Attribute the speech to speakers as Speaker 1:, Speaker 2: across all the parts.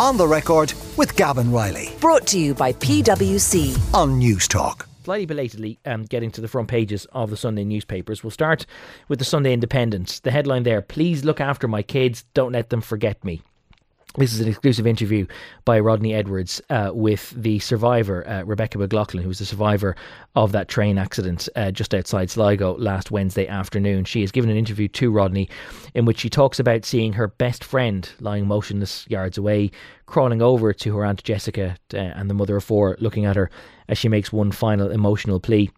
Speaker 1: On the record with Gavan Reilly
Speaker 2: Brought to you by PwC.
Speaker 1: on Newstalk.
Speaker 3: slightly belatedly um, getting to the front pages of the Sunday newspapers. We'll start with the Sunday Independent. The headline there Please look after my kids, don't let them forget me. This is an exclusive interview by Rodney Edwards uh, with the survivor, uh, Rebecca McLaughlin, who was the survivor of that train accident uh, just outside Sligo last Wednesday afternoon. She has given an interview to Rodney in which she talks about seeing her best friend lying motionless yards away, crawling over to her Aunt Jessica uh, and the mother of four, looking at her as she makes one final emotional plea.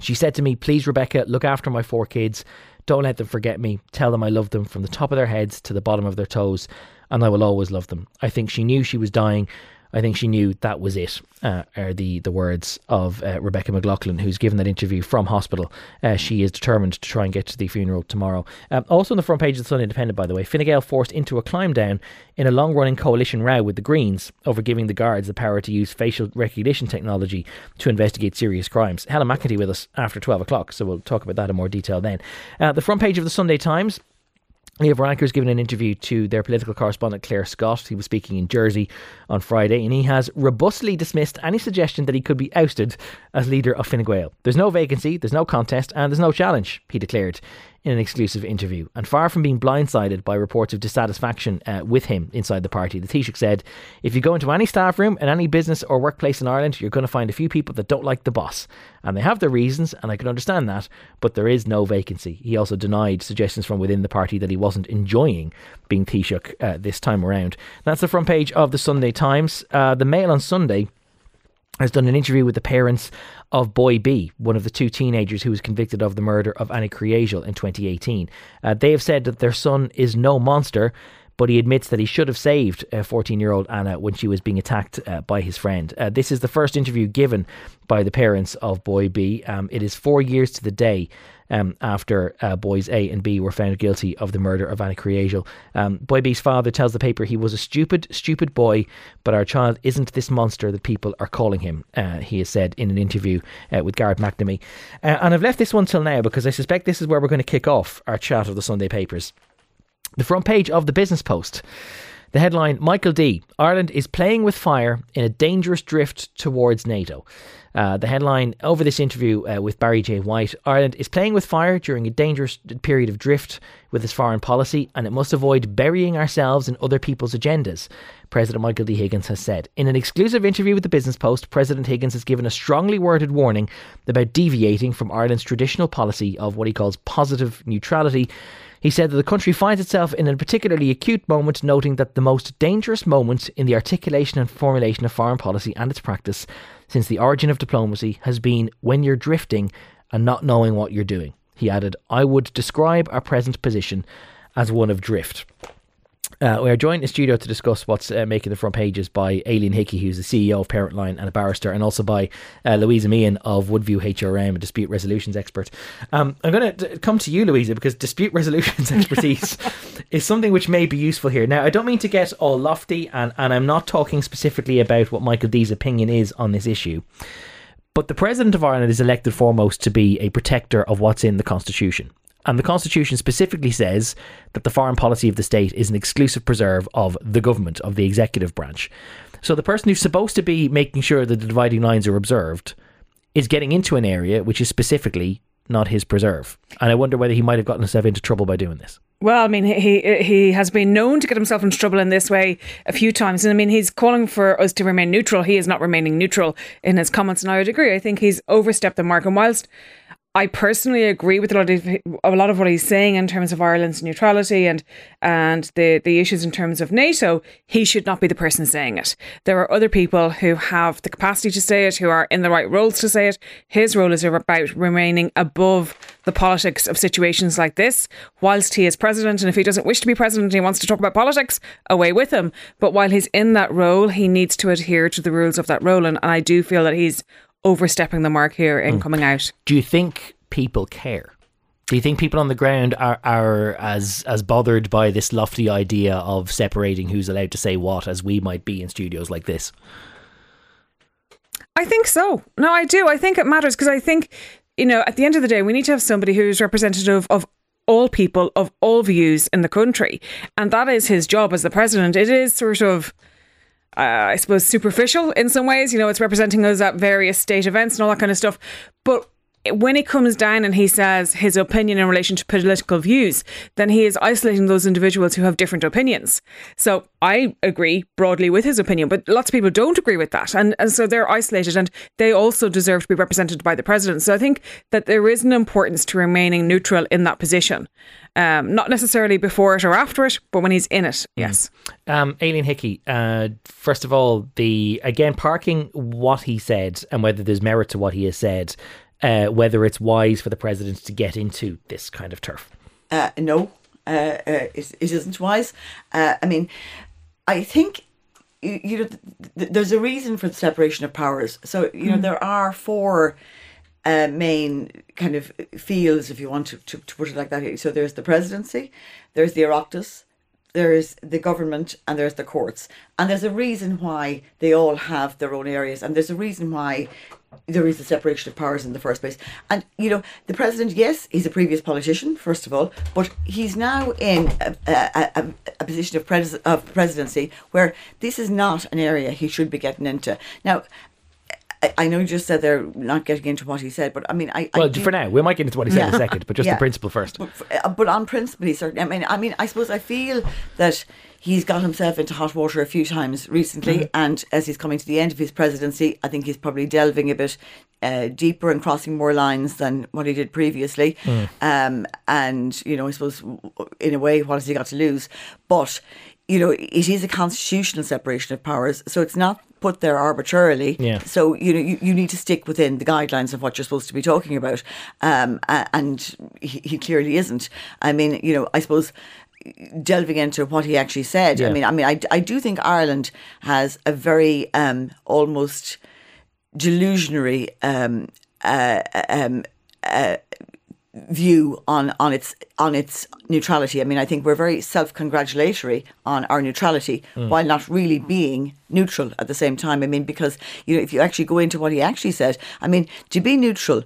Speaker 3: She said to me, Please, Rebecca, look after my four kids. Don't let them forget me. Tell them I love them from the top of their heads to the bottom of their toes, and I will always love them. I think she knew she was dying. I think she knew that was it, uh, are the, the words of uh, Rebecca McLaughlin, who's given that interview from hospital. Uh, she is determined to try and get to the funeral tomorrow. Um, also on the front page of the Sun Independent, by the way, Fine Gael forced into a climb down in a long running coalition row with the Greens over giving the guards the power to use facial recognition technology to investigate serious crimes. Helen McEntee with us after 12 o'clock, so we'll talk about that in more detail then. Uh, the front page of the Sunday Times. Leo Varadkar has given an interview to their political correspondent Claire Scott. He was speaking in Jersey on Friday, and he has robustly dismissed any suggestion that he could be ousted as leader of Fine Gael. There's no vacancy, there's no contest, and there's no challenge, he declared in an exclusive interview. And far from being blindsided by reports of dissatisfaction uh, with him inside the party, the Taoiseach said, If you go into any staff room in any business or workplace in Ireland, you're going to find a few people that don't like the boss. And they have their reasons, and I can understand that, but there is no vacancy. He also denied suggestions from within the party that he wasn't enjoying being Taoiseach uh, this time around. That's the front page of the Sunday Times. Uh, the Mail on Sunday has done an interview with the parents of Boy B, one of the two teenagers who was convicted of the murder of Ana Kriegel in 2018. Uh, they have said that their son is no monster, but he admits that he should have saved 14 year old Ana when she was being attacked uh, by his friend. Uh, this is the first interview given by the parents of Boy B. Um, it is four years to the day. Um, after uh, boys A and B were found guilty of the murder of Ana Kriegel. Um, boy B's father tells the paper he was a stupid, stupid boy, but our child isn't this monster that people are calling him, uh, he has said in an interview uh, with Garrett McNamee. Uh, and I've left this one till now because I suspect this is where we're going to kick off our chat of the Sunday papers. The front page of the Business Post. The headline Michael D. Ireland is playing with fire in a dangerous drift towards NATO. Uh, the headline over this interview uh, with Barry J. Whyte Ireland is playing with fire during a dangerous period of drift with its foreign policy, and it must avoid burying ourselves in other people's agendas, President Michael D. Higgins has said. In an exclusive interview with the Business Post, President Higgins has given a strongly worded warning about deviating from Ireland's traditional policy of what he calls positive neutrality. He said that the country finds itself in a particularly acute moment, noting that the most dangerous moment in the articulation and formulation of foreign policy and its practice since the origin of diplomacy has been when you're drifting and not knowing what you're doing. He added, I would describe our present position as one of drift. Uh, we are joined in the studio to discuss what's uh, making the front pages by Aileen Hickie, who's the CEO of Parentline and a barrister, and also by uh, Louisa Meehan of Woodview HRM, a dispute resolutions expert. Um, I'm going to come to you, Louisa, because dispute resolutions expertise is something which may be useful here. Now, I don't mean to get all lofty, and, and I'm not talking specifically about what Michael D's opinion is on this issue. But the President of Ireland is elected foremost to be a protector of what's in the Constitution. And the Constitution specifically says that the foreign policy of the state is an exclusive preserve of the government, of the executive branch. So the person who's supposed to be making sure that the dividing lines are observed is getting into an area which is specifically not his preserve. And I wonder whether he might have gotten himself into trouble by doing this.
Speaker 4: Well, I mean, he he has been known to get himself into trouble in this way a few times, and I mean, he's calling for us to remain neutral. He is not remaining neutral in his comments, and I would agree. I think he's overstepped the mark, and whilst I personally agree with a lot of a lot of what he's saying in terms of Ireland's neutrality and and the the issues in terms of NATO. He should not be the person saying it. There are other people who have the capacity to say it, who are in the right roles to say it. His role is about remaining above the politics of situations like this, whilst he is president. And if he doesn't wish to be president and he wants to talk about politics, away with him. But while he's in that role, he needs to adhere to the rules of that role. And, and I do feel that he's overstepping the mark here in mm. coming out.
Speaker 3: Do you think people care? Do you think people on the ground are, are as as bothered by this lofty idea of separating who's allowed to say what as we might be in studios like this?
Speaker 4: I think so. No, I do. I think it matters because I think, you know, at the end of the day, we need to have somebody who's representative of all people, of all views in the country. And that is his job as the president. It is sort of uh, I suppose, superficial in some ways. You know, it's representing us at various state events and all that kind of stuff. But when it comes down and he says his opinion in relation to political views, then he is isolating those individuals who have different opinions. So I agree broadly with his opinion, but lots of people don't agree with that. And, and so they're isolated and they also deserve to be represented by the president. So I think that there is an importance to remaining neutral in that position. Um, not necessarily before it or after it, but when he's in it, yes.
Speaker 3: Um, Aileen Hickie, uh, first of all, the again parking what he said and whether there's merit to what he has said uh, whether it's wise for the president to get into this kind of turf.
Speaker 5: Uh, no, uh, uh it, it isn't wise. Uh, I mean, I think you, you know th- th- there's a reason for the separation of powers. So you know mm. there are four. Uh, main kind of fields, if you want to, to, to, put it like that. So there's the presidency, there's the Oireachtas, there's the government, and there's the courts. And there's a reason why they all have their own areas, and there's a reason why there is a separation of powers in the first place. And, you know, the president, yes, he's a previous politician, first of all, but he's now in a, a, a, a position of, pres- of presidency where this is not an area he should be getting into. Now, I, know you just said they're not getting into what he said, but I mean, I
Speaker 3: well
Speaker 5: I
Speaker 3: do, for now we might get into what he said yeah. in a second, but just yeah. the principle first.
Speaker 5: But, uh, but on principle, he certainly. I mean, I mean, I suppose I feel that he's got himself into hot water a few times recently, mm-hmm. and as he's coming to the end of his presidency, I think he's probably delving a bit uh, deeper and crossing more lines than what he did previously. Mm. Um, and you know, I suppose in a way, what has he got to lose? But you know, it is a constitutional separation of powers, so it's not put there arbitrarily.
Speaker 3: Yeah.
Speaker 5: So you know, you, you need to stick within the guidelines of what you're supposed to be talking about, um, and he, he clearly isn't. I mean, you know, I suppose delving into what he actually said. Yeah. I mean, I mean, I, I do think Ireland has a very um, almost delusionary um, uh, um, uh, view on, on its on its neutrality. I mean, I think we're very self congratulatory on our neutrality mm. while not really being neutral at the same time. I mean, because you know, if you actually go into what he actually said, I mean, to be neutral,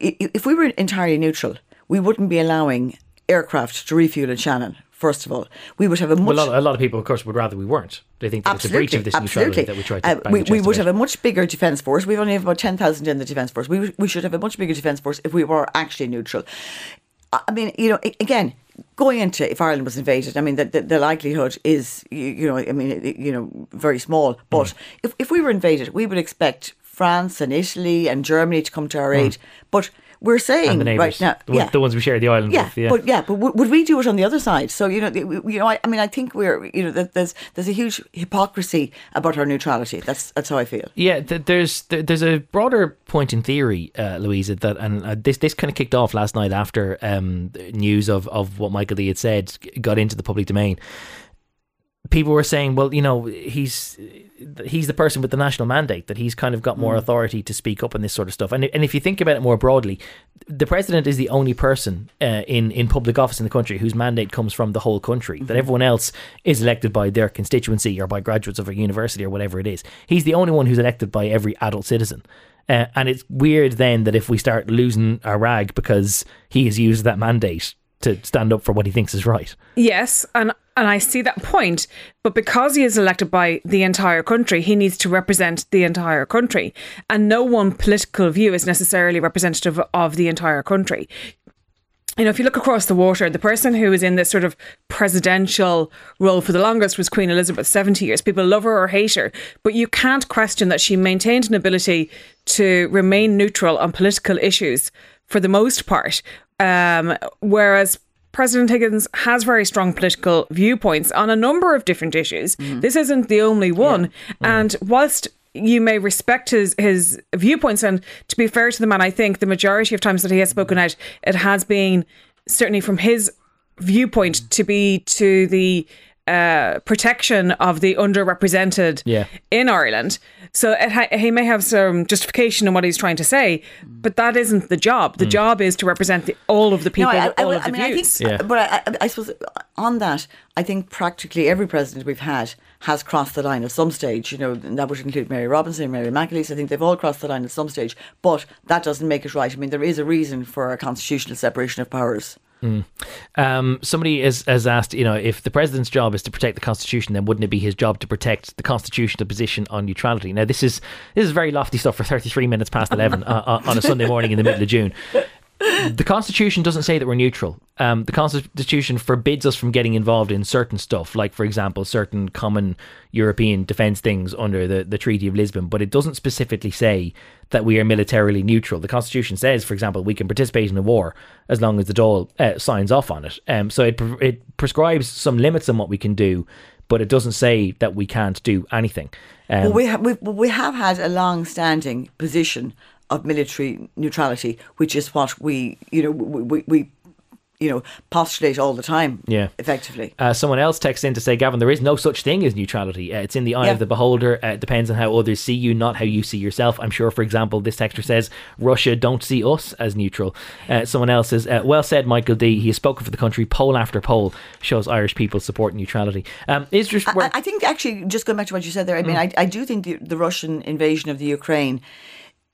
Speaker 5: if we were entirely neutral, we wouldn't be allowing aircraft to refuel in Shannon first of all. We would have a much.
Speaker 3: Well, a, lot, a lot of people, of course, would rather we weren't. They think that it's a breach of this
Speaker 5: absolutely.
Speaker 3: neutrality that we try to. Uh,
Speaker 5: we we would have a much bigger defence force. We only have about 10,000 in the defence force. We, we should have a much bigger defence force if we were actually neutral. I mean, you know, again, going into if Ireland was invaded, I mean, the, the, the likelihood is, you, you, know, I mean, you know, very small. But mm. if, if we were invaded, we would expect France and Italy and Germany to come to our mm. aid. But we're saying right now,
Speaker 3: the, yeah, the ones we share the island
Speaker 5: yeah,
Speaker 3: with. Yeah,
Speaker 5: but yeah, but w- would we do it on the other side? So you know, you know, I, I, mean, I think we're you know, there's there's a huge hypocrisy about our neutrality. That's that's how I feel.
Speaker 3: Yeah, there's there's a broader point in theory, uh, Louisa, that and uh, this this kind of kicked off last night after um, news of of what Michael D had said got into the public domain people were saying, well, you know, he's he's the person with the national mandate that he's kind of got more mm. authority to speak up on this sort of stuff. And and if you think about it more broadly, the president is the only person uh, in in public office in the country whose mandate comes from the whole country. Mm-hmm. That everyone else is elected by their constituency or by graduates of a university or whatever it is. He's the only one who's elected by every adult citizen. Uh, and it's weird then that if we start losing our rag because he has used that mandate to stand up for what he thinks is right.
Speaker 4: Yes, and and I see that point, but because he is elected by the entire country, he needs to represent the entire country, and no one political view is necessarily representative of the entire country. You know, if you look across the water, the person who was in this sort of presidential role for the longest was Queen Elizabeth, 70 years. People love her or hate her, but you can't question that she maintained an ability to remain neutral on political issues for the most part. Um, whereas President Higgins has very strong political viewpoints on a number of different issues. Mm-hmm. This isn't the only one. Yeah. Mm-hmm. And whilst you may respect his his viewpoints, and to be fair to the man, I think the majority of times that he has spoken out, it has been certainly from his viewpoint to be to the uh, protection of the underrepresented
Speaker 3: yeah.
Speaker 4: in Ireland. So ha- he may have some justification in what he's trying to say, but that isn't the job. The mm. job is to represent the, all of the people, no, I, all I, of the mean, views.
Speaker 5: I think, yeah. But I, I, suppose on that, I think practically every president we've had has crossed the line at some stage. You know, that would include Mary Robinson, Mary McAleese. I think they've all crossed the line at some stage. But that doesn't make it right. I mean, there is a reason for a constitutional separation of powers.
Speaker 3: Um, somebody has, has asked, you know, if the president's job is to protect the constitution, then wouldn't it be his job to protect the constitutional position on neutrality? Now, this is this is very lofty stuff for thirty three minutes past eleven uh, on a Sunday morning in the middle of June. The constitution doesn't say that we're neutral. Um, the constitution forbids us from getting involved in certain stuff, like, for example, certain common European defence things under the, the Treaty of Lisbon, but it doesn't specifically say that we are militarily neutral. The constitution says, for example, we can participate in a war as long as the Dáil uh, signs off on it. Um, so it, pre- it prescribes some limits on what we can do, but it doesn't say that we can't do anything. Um,
Speaker 5: Well, we have we, we have had a long-standing position of military neutrality, which is what we you know we, we, we you know postulate all the time.
Speaker 3: Yeah.
Speaker 5: effectively.
Speaker 3: Uh, someone else texts in to say, Gavan, there is no such thing as neutrality. Uh, it's in the eye
Speaker 5: Yeah.
Speaker 3: of the beholder. Uh, it depends on how others see you, not how you see yourself. I'm sure, for example, this texter says, Russia don't see us as neutral. Uh, someone else says, uh, well said, Michael D. He has spoken for the country. Poll after poll shows Irish people support neutrality. Um, is just
Speaker 5: I, I think actually, just going back to what you said there, I mean, I, I do think the, the Russian invasion of the Ukraine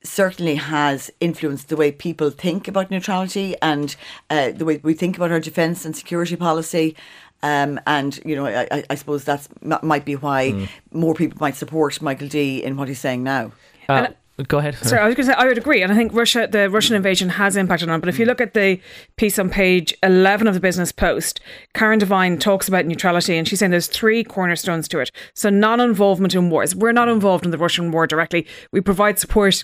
Speaker 5: certainly has influenced the way people think about neutrality and uh, the way we think about our defence and security policy. Um, and you know, I, I- I suppose that might be why more people might support Michael D in what he's saying now.
Speaker 3: uh, go ahead.
Speaker 4: Sorry, I was going to say I would agree, and I think Russia, the Russian invasion has impacted on. it. But if you look at the piece on page eleven of the Business Post, Karen Devine talks about neutrality, and she's saying there's three cornerstones to it. So non-involvement in wars. We're not involved in the Russian war directly. We provide support.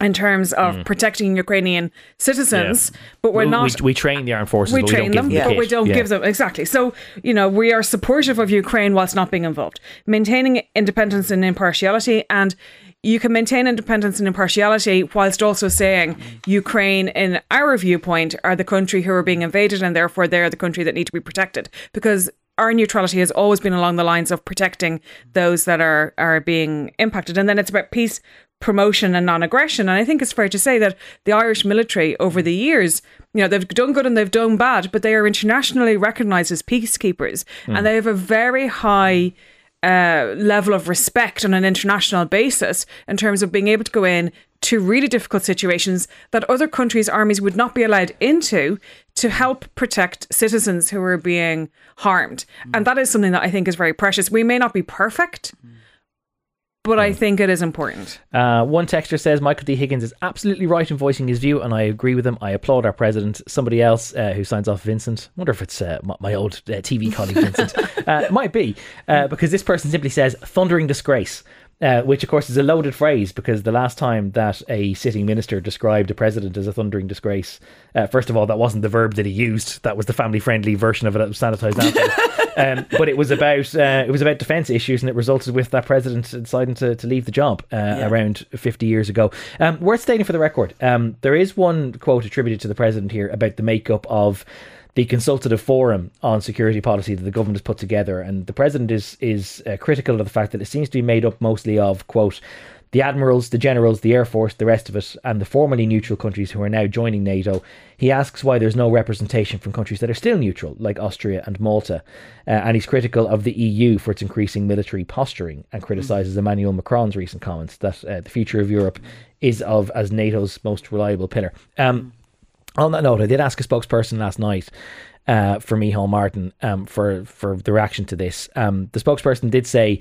Speaker 4: In terms of mm. protecting Ukrainian citizens, but we're
Speaker 3: We-
Speaker 4: not.
Speaker 3: We, we train the armed forces,
Speaker 4: we train
Speaker 3: we don't
Speaker 4: them,
Speaker 3: them the
Speaker 4: but we don't
Speaker 3: Yeah.
Speaker 4: give them exactly. So you know, we are supportive of Ukraine whilst not being involved, maintaining independence and impartiality, and you can maintain independence and impartiality whilst also saying Ukraine, in our viewpoint, are the country who are being invaded, and therefore they are the country that need to be protected because. Our neutrality has always been along the lines of protecting those that are are being impacted, and then it's about peace promotion and non-aggression. And I think it's fair to say that the Irish military over the years, you know, they've done good and they've done bad, but they are internationally recognised as peacekeepers, and mm. they have a very high uh, level of respect on an international basis in terms of being able to go in to really difficult situations that other countries' armies would not be allowed into to help protect citizens who are being harmed. And mm. that is something that I think is very precious. We may not be perfect, mm. But I think it is important.
Speaker 3: Uh, one texter says Michael D. Higgins is absolutely right in voicing his view, and I agree with him. I applaud our president. Somebody else uh, who signs off Vincent. wonder if it's uh, my, my old uh, TV colleague Vincent. uh, might be uh, because this person simply says "thundering disgrace." Uh, which of course is a loaded phrase because the last time that a sitting minister described a president as a thundering disgrace, uh, first of all, that wasn't the verb that he used. That was the family-friendly version of it sanitised afterwards. um, but it was about uh, it was about defence issues, and it resulted with that president deciding to, to leave the job uh, around 50 years ago. Um, worth stating for the record, um, there is one quote attributed to the president here about the makeup of the consultative forum on security policy that the government has put together, and the president is is uh, critical of the fact that it seems to be made up mostly of quote. The admirals, the generals, the air force, the rest of it, and the formerly neutral countries who are now joining NATO. He asks why there's no representation from countries that are still neutral, like Austria and Malta. Uh, and he's critical of the EU for its increasing military posturing and criticises Emmanuel Macron's recent comments that uh, the future of Europe is of as NATO's most reliable pillar. Um, on that note, I did ask a spokesperson last night uh, for Micheál Martin um, for for the reaction to this. Um, the spokesperson did say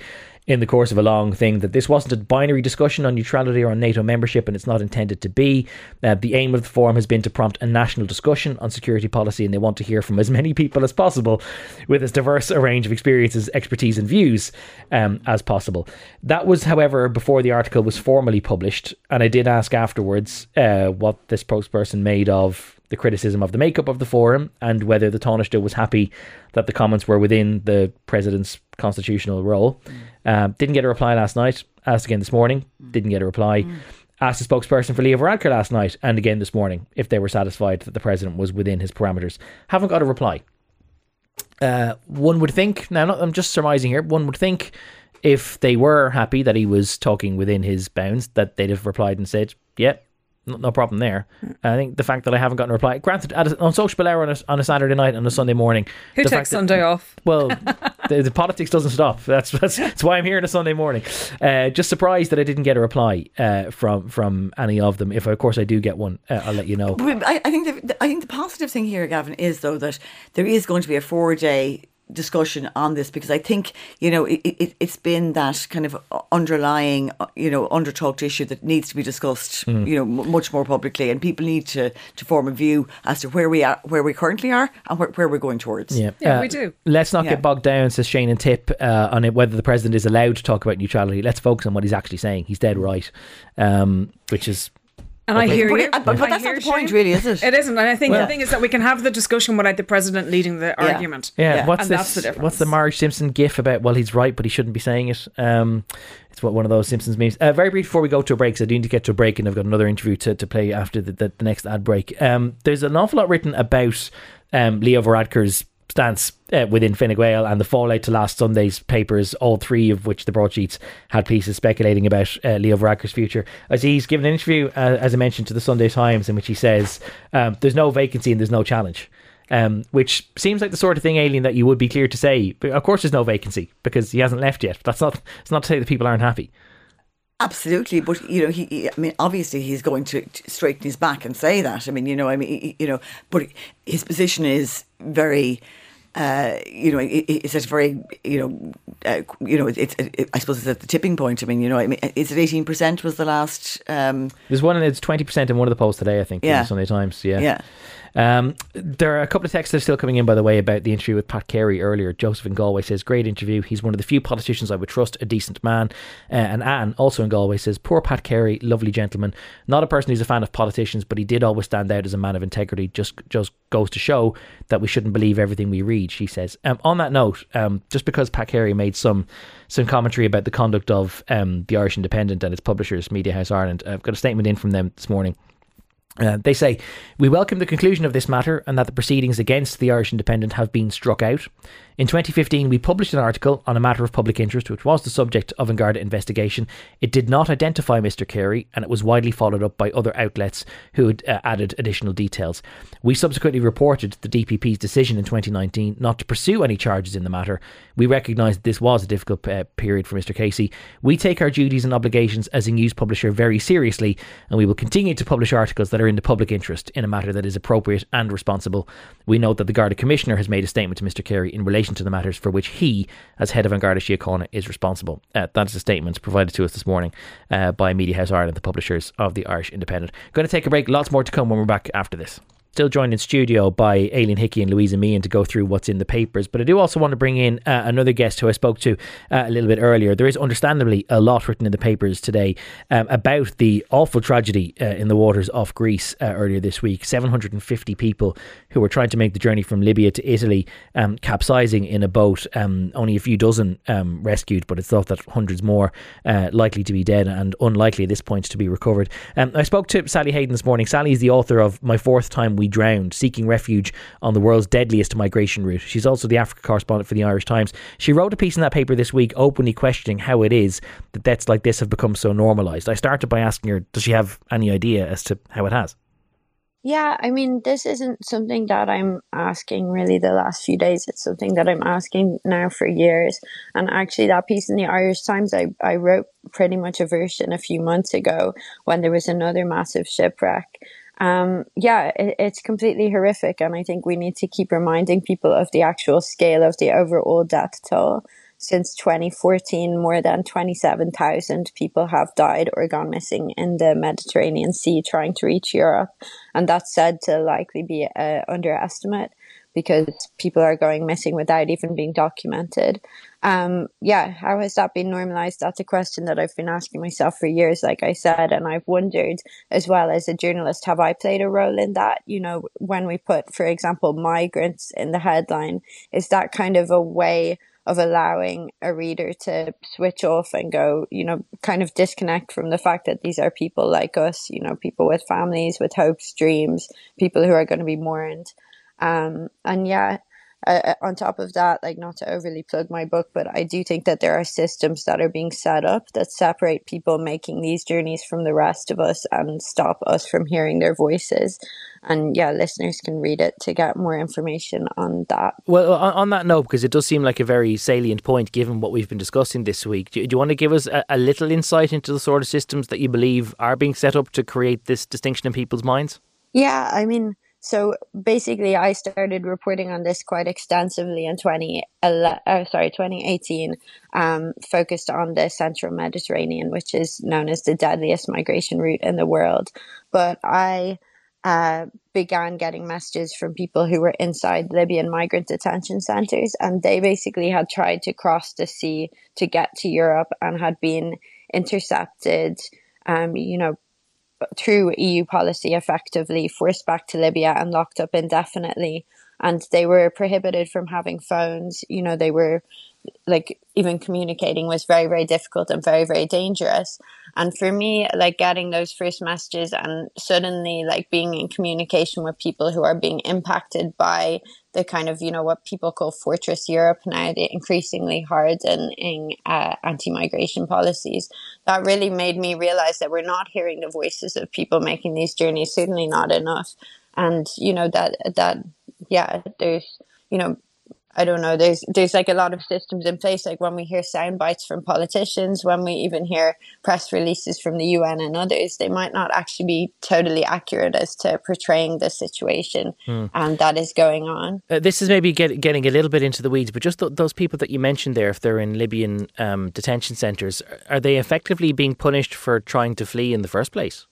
Speaker 3: in the course of a long thing that this wasn't a binary discussion on neutrality or on NATO membership, and it's not intended to be. Uh, the aim of the forum has been to prompt a national discussion on security policy, and they want to hear from as many people as possible with as diverse a range of experiences, expertise, and views um, as possible. That was, however, before the article was formally published, and I did ask afterwards uh, what this spokesperson made of the criticism of the makeup of the forum and whether the Taoiseach was happy that the comments were within the president's constitutional role. Um, didn't get a reply last night. Asked again this morning. Didn't get a reply. Asked the spokesperson for Leo Varadkar last night and again this morning if they were satisfied that the president was within his parameters. Haven't got a reply. Uh, one would think, now not, I'm just surmising here, one would think if they were happy that he was talking within his bounds, that they'd have replied and said, yeah, no, no problem there. I think the fact that I haven't gotten a reply, granted, at a, on social hour on a, on a Saturday night and a Sunday morning,
Speaker 4: Who
Speaker 3: the
Speaker 4: takes
Speaker 3: fact that-
Speaker 4: Sunday off?
Speaker 3: well, the, the, politics doesn't stop. That's, that's, that's why I'm here on a Sunday morning. Uh, just surprised that I didn't get a reply uh, from from any of them. If of course I do get one, uh, I'll let you know.
Speaker 5: I, I think the, I think the positive thing here, Gavan, is though that there is going to be a four day discussion on this because I think you know it, it, has been that kind of underlying you know undertalked issue that needs to be discussed mm. you know m- much more publicly and people need to to form a view as to where we are where we currently are and where, where we're going towards.
Speaker 3: Yeah,
Speaker 4: yeah uh, we do.
Speaker 3: let's not yeah. get bogged down says Shane and Tip uh, on it whether the president is allowed to talk about neutrality. Let's focus on what he's actually saying. He's dead right. Um, which is
Speaker 4: and I hear
Speaker 5: but,
Speaker 4: you.
Speaker 5: But, but that's not the point, really, is it?
Speaker 4: It isn't. And I think well, the thing is that we can have the discussion without the president leading the
Speaker 3: yeah.
Speaker 4: argument.
Speaker 3: Yeah. yeah. What's and this? The what's the Marge Simpson gif about? Well, he's right, but he shouldn't be saying it. Um, it's what one of those Simpsons memes. Uh, very brief before we go to a break, because I do need to get to a break, and I've got another interview to, to play after the, the, the next ad break. Um, there's an awful lot written about um, Leo Varadkar's stance uh, within Fine Gael and the fallout to last Sunday's papers, all three of which the broadsheets had pieces speculating about uh, Leo Varadkar's future. As he's given an interview, uh, as I mentioned, to the Sunday Times, in which he says um, there's no vacancy and there's no challenge. Um, which seems like the sort of thing, Aileen, that you would be clear to say. But of course, there's no vacancy because he hasn't left yet. That's not. It's not to say that people aren't happy.
Speaker 5: Absolutely, but you know, he, I mean, obviously, he's going to straighten his back and say that. I mean, you know, I mean, you know, but his position is very uh, you know, it, it's at very, you know, uh, you know, it's. It, I suppose it's at the tipping point. I mean, you know, I mean, is it eighteen percent was the last? Um,
Speaker 3: There's one, and it's twenty percent in one of the polls today. I think. Yeah. Sunday Times. Yeah.
Speaker 5: Yeah.
Speaker 3: Um, there are a couple of texts that are still coming in, by the way, about the interview with Pat Carey earlier. Joseph in Galway says, Great interview. He's one of the few politicians I would trust, a decent man. Uh, and Anne, also in Galway, says, Poor Pat Carey, lovely gentleman. Not a person who's a fan of politicians, but he did always stand out as a man of integrity. Just, just goes to show that we shouldn't believe everything we read, she says. Um, on that note, um, just because Pat Carey made some some commentary about the conduct of um, the Irish Independent and its publishers, Mediahuis Ireland, I've got a statement in from them this morning. Uh, they say, We welcome the conclusion of this matter and that the proceedings against the Irish Independent have been struck out. In 2015, we published an article on a matter of public interest, which was the subject of An Garda investigation. It did not identify Mr. Carey, and it was widely followed up by other outlets who had uh, added additional details. We subsequently reported the DPP's decision in 2019 not to pursue any charges in the matter. We recognise that this was a difficult uh, period for Mr. Casey. We take our duties and obligations as a news publisher very seriously, and we will continue to publish articles that are in the public interest in a matter that is appropriate and responsible. We note that the Garda Commissioner has made a statement to Mr. Carey in relation to the matters for which he, as head of An Garda Síochána, is responsible. Uh, that is the statement provided to us this morning uh, by Mediahuis Ireland, the publishers of the Irish Independent. Going to take a break. Lots more to come when we're back after this. Still joined in studio by Aileen Hickie and Louisa Meehan to go through what's in the papers. But I do also want to bring in uh, another guest who I spoke to uh, a little bit earlier. There is understandably a lot written in the papers today um, about the awful tragedy uh, in the waters off Greece uh, earlier this week. 750 people who were trying to make the journey from Libya to Italy um, capsizing in a boat. Um, only a few dozen um, rescued, but it's thought that hundreds more uh, likely to be dead and unlikely at this point to be recovered. Um, I spoke to Sally Hayden this morning. Sally is the author of My Fourth Time We drowned, seeking refuge on the world's deadliest migration route. She's also the Africa correspondent for the Irish Times. She wrote a piece in that paper this week openly questioning how it is that deaths like this have become so normalised. I started by asking her, does she have any idea as to how it has?
Speaker 6: Yeah, I mean, this isn't something that I'm asking really the last few days. It's something that I'm asking now for years. And actually, that piece in the Irish Times, I, I wrote pretty much a version a few months ago when there was another massive shipwreck um, yeah, it, it's completely horrific. And I think we need to keep reminding people of the actual scale of the overall death toll. Since 2014, more than 27,000 people have died or gone missing in the Mediterranean Sea trying to reach Europe. And that's said to likely be an underestimate because people are going missing without even being documented. Um, yeah, how has that been normalized? That's a question that I've been asking myself for years, like I said, and I've wondered as well as a journalist, have I played a role in that? You know, when we put, for example, migrants in the headline, is that kind of a way of allowing a reader to switch off and go, you know, kind of disconnect from the fact that these are people like us, you know, people with families, with hopes, dreams, people who are going to be mourned. Um, and yeah, uh, on top of that, like not to overly plug my book, but I do think that there are systems that are being set up that separate people making these journeys from the rest of us and stop us from hearing their voices. And yeah, listeners can read it to get more information on that.
Speaker 3: Well, on, on that note, because it does seem like a very salient point given what we've been discussing this week, do, do you want to give us a, a little insight into the sort of systems that you believe are being set up to create this distinction in people's minds?
Speaker 6: Yeah, I mean, so basically, I started reporting on this quite extensively in 20, uh, sorry, 2018, um, focused on the central Mediterranean, which is known as the deadliest migration route in the world. But I uh, began getting messages from people who were inside Libyan migrant detention centers, and they basically had tried to cross the sea to get to Europe and had been intercepted, um, you know, through EU policy effectively forced back to Libya and locked up indefinitely. And they were prohibited from having phones. You know, they were like even communicating was very, very difficult and very, very dangerous. And for me, like getting those first messages and suddenly like being in communication with people who are being impacted by the kind of, you know, what people call fortress Europe now, the increasingly hardening uh, anti-migration policies, that really made me realize that we're not hearing the voices of people making these journeys, certainly not enough. And, you know, that, that, yeah, there's, you know, I don't know. There's there's like a lot of systems in place. Like when we hear sound bites from politicians, when we even hear press releases from the UN and others, they might not actually be totally accurate as to portraying the situation mm. and that is going on.
Speaker 3: Uh, this is maybe get, getting a little bit into the weeds, but just th- those people that you mentioned there, if they're in Libyan um, detention centres, are they effectively being punished for trying to flee in the first place?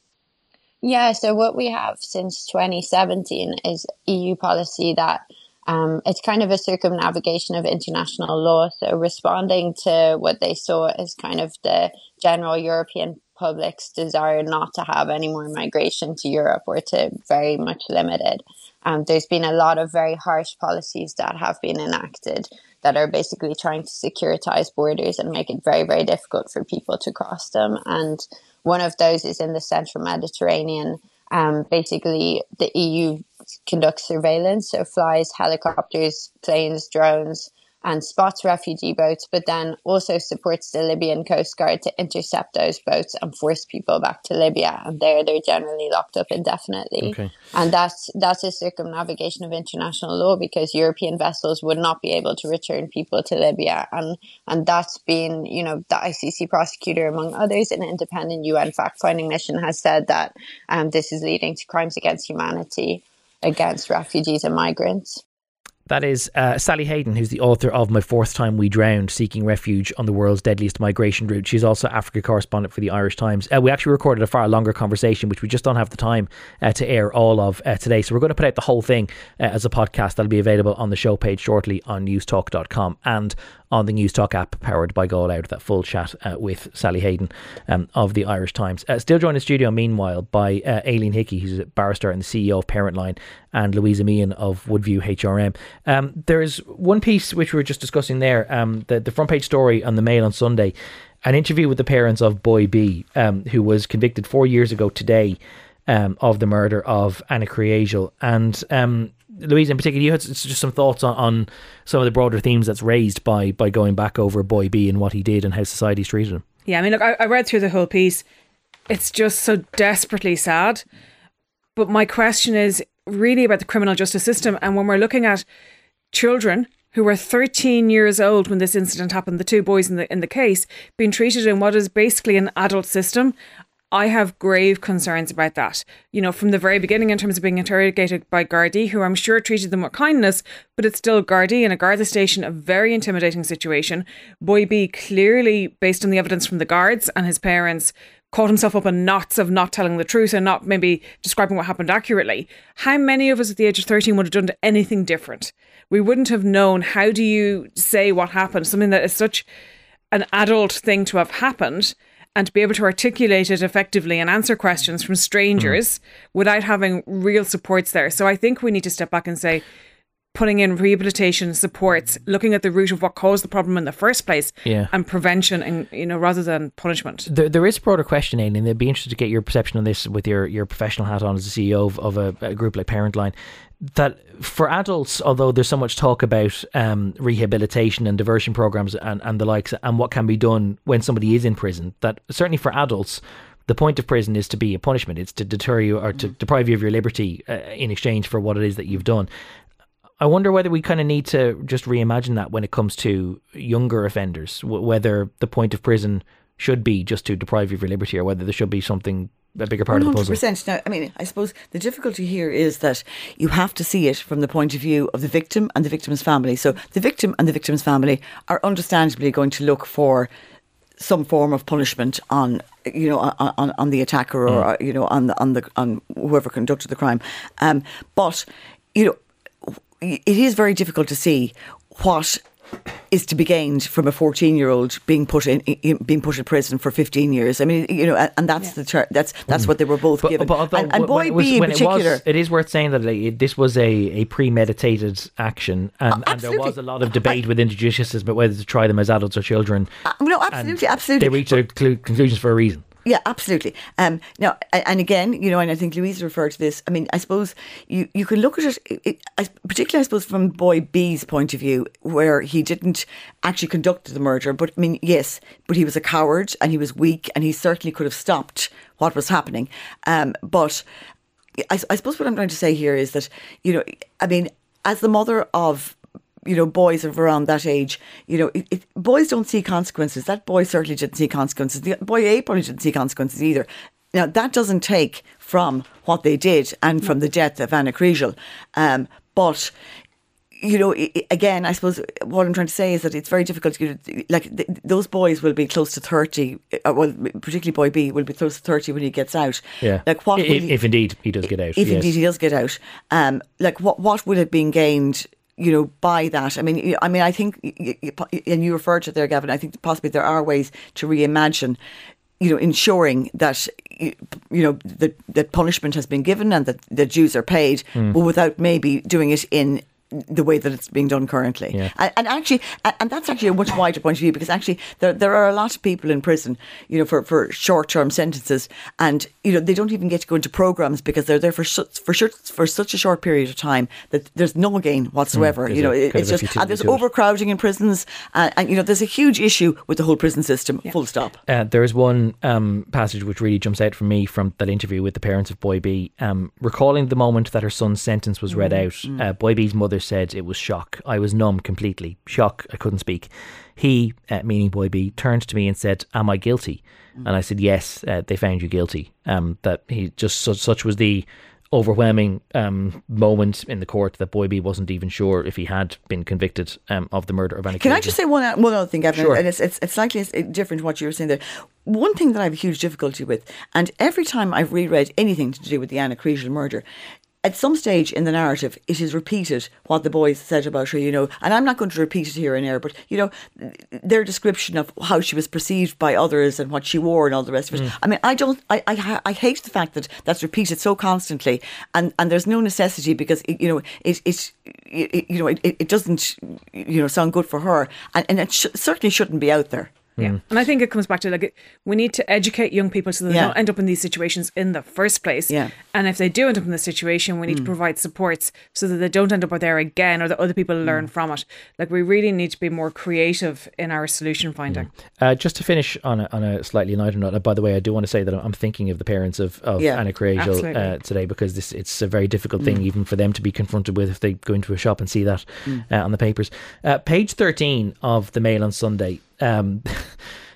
Speaker 6: Yeah. So what we have since 2017 is EU policy that um, it's kind of a circumnavigation of international law. So responding to what they saw as kind of the general European public's desire not to have any more migration to Europe or to very much limited. Um, there's been a lot of very harsh policies that have been enacted that are basically trying to securitize borders and make it very, very difficult for people to cross them. And one of those is in the central Mediterranean um, basically the EU conducts surveillance, so flies helicopters, planes, drones, and spots refugee boats, but then also supports the Libyan Coast Guard to intercept those boats and force people back to Libya. And there they're generally locked up indefinitely. Okay. And that's that's a circumnavigation of international law because European vessels would not be able to return people to Libya. And and that's been, you know, the ICC prosecutor, among others, an independent UN fact finding mission has said that um, this is leading to crimes against humanity against refugees and migrants.
Speaker 3: That is uh, Sally Hayden, who's the author of My Fourth Time We Drowned Seeking Refuge on the World's Deadliest Migration Route. She's also Africa correspondent for the Irish Times. Uh, we actually recorded a far longer conversation, which we just don't have the time uh, to air all of uh, today. So we're going to put out the whole thing uh, as a podcast that'll be available on the show page shortly on newstalk.com and on the Newstalk app powered by GoLoud, that full chat uh, with Sally Hayden um, of the Irish Times. Uh, still joined in the studio, meanwhile, by uh, Aileen Hickie, who's a barrister and the CEO of Parentline, and Louisa Meehan of Woodview HRM. Um, there's one piece which we were just discussing there, um, the, the front page story on the Mail on Sunday, an interview with the parents of Boy B, um, who was convicted four years ago today. Um, of the murder of Ana Kriegel. And um, Louise, in particular, you had just some thoughts on, on some of the broader themes that's raised by by going back over Boy B and what he did and how society's treated him.
Speaker 4: Yeah, I mean, look, I, I read through the whole piece. It's just so desperately sad. But my question is really about the criminal justice system. And when we're looking at children who were 13 years old when this incident happened, the two boys in the in the case, being treated in what is basically an adult system. I have grave concerns about that. You know, from the very beginning, in terms of being interrogated by Gardaí, who I'm sure treated them with kindness, but it's still Gardaí in a Garda station, a very intimidating situation. Boy B clearly, based on the evidence from the guards and his parents, caught himself up in knots of not telling the truth and not maybe describing what happened accurately. How many of us at the age of 13 would have done anything different? We wouldn't have known. How do you say what happened? Something that is such an adult thing to have happened and to be able to articulate it effectively and answer questions from strangers mm. without having real supports there. So I think we need to step back and say, putting in rehabilitation supports, looking at the root of what caused the problem in the first place,
Speaker 3: Yeah.
Speaker 4: and prevention, and you know, rather than punishment.
Speaker 3: There, there is a broader question, Aileen, and I'd be interested to get your perception on this with your, your professional hat on as a CEO of, of a, a group like Parentline. That for adults, although there's so much talk about um, rehabilitation and diversion programs and, and the likes, and what can be done when somebody is in prison, that certainly for adults, the point of prison is to be a punishment. It's to deter you or to deprive you of your liberty uh, in exchange for what it is that you've done. I wonder whether we kind of need to just reimagine that when it comes to younger offenders, w- whether the point of prison should be just to deprive you of your liberty or whether there should be something, a bigger part of the puzzle.
Speaker 5: 100%. Now, I mean, I suppose the difficulty here is that you have to see it from the point of view of the victim and the victim's family. So the victim and the victim's family are understandably going to look for some form of punishment on you know on, on, on the attacker or uh, you know on the on the on whoever conducted the crime um, but you know it is very difficult to see what is to be gained from a 14 year old being put in, in being put in prison for 15 years. I mean you know and, and that's the ter- that's that's what they were both
Speaker 3: But,
Speaker 5: given.
Speaker 3: but although
Speaker 5: and, and boy
Speaker 3: was-
Speaker 5: b in particular
Speaker 3: it, was, it is worth saying that like, this was a, a premeditated action, and, and there was a lot of debate within the judicial system about whether to try them as adults or children.
Speaker 5: Uh, no absolutely absolutely
Speaker 3: They reached their clu- conclusions for a reason.
Speaker 5: Yeah, absolutely. Um, now, and again, you know, and I think Louise referred to this. I mean, I suppose you, you can look at it, it, particularly, I suppose, from boy B's point of view, where he didn't actually conduct the murder. But I mean, yes, but he was a coward and he was weak, and he certainly could have stopped what was happening. Um, but I, I suppose what I'm trying to say here is that, you know, I mean, as the mother of you know, boys of around that age, you know, it, it, boys don't see consequences. That boy certainly didn't see consequences. The boy A probably didn't see consequences either. Now, that doesn't take from what they did and from the death of Ana Kriegel. Um, but, you know, again, I suppose what I'm trying to say is that it's very difficult. Know, like th- those boys will be close to thirty. Uh, well, particularly boy B will be close to thirty when he gets out.
Speaker 3: Yeah.
Speaker 5: Like what?
Speaker 3: if,
Speaker 5: he-
Speaker 3: if indeed he does get out.
Speaker 5: if
Speaker 3: yes.
Speaker 5: indeed he does get out, um, like what what would have been gained, you know, by that? I mean, I mean, I think, and you referred to it there, Gavan. I think possibly there are ways to reimagine, you know, ensuring that you know that that punishment has been given and that the dues are paid,
Speaker 3: Hmm.
Speaker 5: but without maybe doing it in the way that it's being done currently.
Speaker 3: Yeah.
Speaker 5: And, and actually, and- and that's actually a much wider point of view because actually there there are a lot of people in prison, you know, for, for short term sentences, and you know they don't even get to go into programs because they're there for such, for such, for such a short period of time that there's no gain whatsoever.
Speaker 3: there's
Speaker 5: you know,
Speaker 3: a
Speaker 5: it- it's just and there's
Speaker 3: to it.
Speaker 5: overcrowding in prisons, and, and you know there's a huge issue with the whole prison system. Full stop.
Speaker 3: Uh, there is one um, passage which really jumps out for me from that interview with the parents of Boy B. Um, recalling the moment that her son's sentence was read out, uh, Boy B's mother said it was shock. I was numb completely. Shock. I couldn't speak. He, uh, meaning Boy B, turned to me and said, "Am I guilty?" And I said, "Yes, uh, they found you guilty." Um, that he just such, such was the overwhelming um, moment in the court that Boy B wasn't even sure if he had been convicted um, of the murder of Ana.
Speaker 5: Can I just say one one other thing, Gavan?
Speaker 3: Sure.
Speaker 5: And it's, it's it's slightly different to what you were saying there. One thing that I have a huge difficulty with, and every time I've reread anything to do with the Ana Kriegel murder. At some stage in the narrative, it is repeated what the boys said about her, you know, and I'm not going to repeat it here and there, but, you know, their description of how she was perceived by others and what she wore and all the rest of it. Mm. I mean, I don't, I, I, I hate the fact that that's repeated so constantly and, and there's no necessity because, it, you know, it, it, it you know, it, it doesn't, you know, sound good for her and, and it sh- certainly shouldn't be out there.
Speaker 4: Yeah. And I think it comes back to like we need to educate young people so they
Speaker 5: Yeah.
Speaker 4: don't end up in these situations in the first place.
Speaker 5: Yeah.
Speaker 4: And if they do end up in this situation, we need to provide supports so that they don't end up there again or that other people learn from it. Like we really need to be more creative in our solution finding.
Speaker 3: Uh, just to finish on a, on a slightly lighter note, uh, by the way, I do want to say that I'm thinking of the parents of, of
Speaker 5: Yeah,
Speaker 3: Ana Kriegel uh, today because this it's a very difficult thing even for them to be confronted with if they go into a shop and see that uh, on the papers. Uh, page 13 of the Mail on Sunday. Um,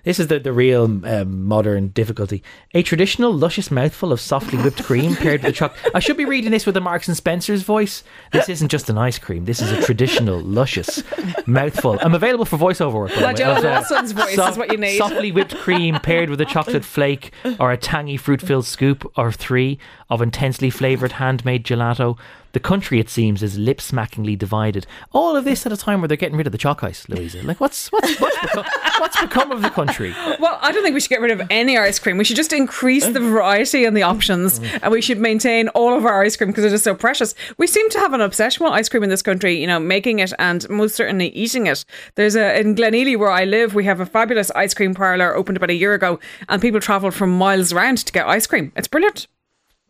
Speaker 3: This is the, the real um, modern difficulty. A traditional luscious mouthful of softly whipped cream paired with a choc. I should be reading this with a Marks and Spencer's voice. This isn't just an ice cream. This is a traditional luscious mouthful. I'm available for voiceover work. by the way, Nigella
Speaker 4: Lawson's voice is what you need.
Speaker 3: Softly whipped cream paired with a chocolate flake or a tangy fruit filled scoop or three of intensely flavoured handmade gelato. The country, it seems, is lip smackingly divided. All of this at a time where they're getting rid of the chalk ice, Louisa. Like, what's what's what's become, what's become of the country?
Speaker 4: Well, I don't think we should get rid of any ice cream. We should just increase the variety and the options, and we should maintain all of our ice cream because it is so precious. We seem to have an obsession with ice cream in this country. You know, making it and most certainly eating it. There's a in Glenealy where I live. We have a fabulous ice cream parlor opened about a year ago, and people travel from miles around to get ice cream. It's brilliant.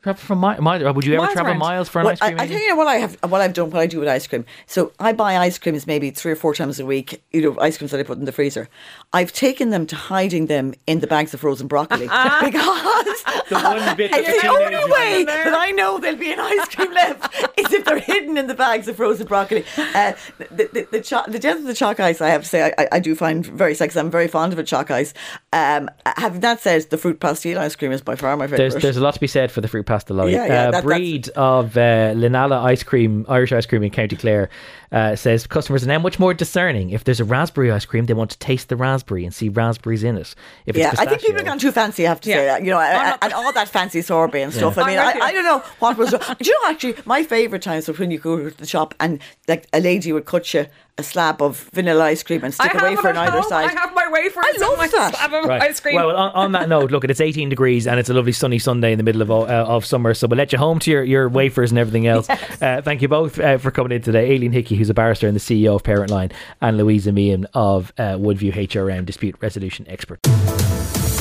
Speaker 3: Travel from mi- mi- would you ever
Speaker 4: Miles
Speaker 3: travel
Speaker 4: around.
Speaker 3: miles for an
Speaker 5: Well,
Speaker 3: ice cream?
Speaker 5: I, I tell you what I have, what I've done, what I do with ice cream. So I buy ice creams maybe three or four times a week. You know, ice creams that I put in the freezer. I've taken them to hiding them in the bags of frozen broccoli because
Speaker 3: The one bit
Speaker 5: it's the only way that I know there'll be an ice cream left is if they're hidden in the bags of frozen broccoli. Uh, the the the, cho- the death of the chalk ice, I have to say, I, I, I do find very sexy. I'm very fond of a chalk ice. Um, having that said, the fruit pastille ice cream is by far my favorite.
Speaker 3: There's, there's a lot to be said for the fruit pastille lolly.
Speaker 5: Yeah, yeah,
Speaker 3: uh,
Speaker 5: that- that's-
Speaker 3: breed of uh, Linnalla ice cream, Irish ice cream in County Clare, uh, says customers are now much more discerning. If there's a raspberry ice cream, they want to taste the raspberry and see raspberries in it. If
Speaker 5: Yeah,
Speaker 3: it's
Speaker 5: I think people have
Speaker 3: pistachio-
Speaker 5: gone too fancy. I have to say
Speaker 4: Yeah.
Speaker 5: that, you know,
Speaker 4: I'm
Speaker 5: and,
Speaker 4: not-
Speaker 5: and all that fancy sorbet and stuff. I
Speaker 4: I'm
Speaker 5: mean, I. I don't know what was. Do you know actually my favourite times was when you go to the shop and like a lady would cut you a slab of vanilla ice cream and stick
Speaker 4: I
Speaker 5: a wafer
Speaker 4: it
Speaker 5: on
Speaker 4: at
Speaker 5: either
Speaker 4: home.
Speaker 5: side.
Speaker 4: I have my wafer.
Speaker 5: I love
Speaker 4: and my
Speaker 5: that.
Speaker 4: slab of
Speaker 3: Right.
Speaker 4: ice cream.
Speaker 3: Well, on, on that note, look, it's 18 degrees and it's a lovely sunny Sunday in the middle of uh, of summer. So we'll let you home to your, your wafers and everything else. Uh, thank you both uh, for coming in today. Aileen Hickie, who's a barrister and the CEO of Parentline, and Louisa Meehan of uh, Woodview HRM Dispute Resolution Expert.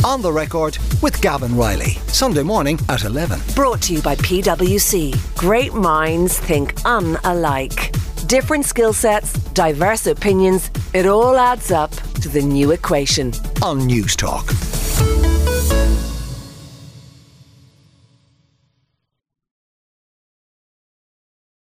Speaker 1: On the record with Gavan Reilly. Sunday morning at 11.
Speaker 2: Brought to you by PwC. Great minds think unalike. Different skill sets, diverse opinions, it all adds up to the new equation.
Speaker 1: On Newstalk.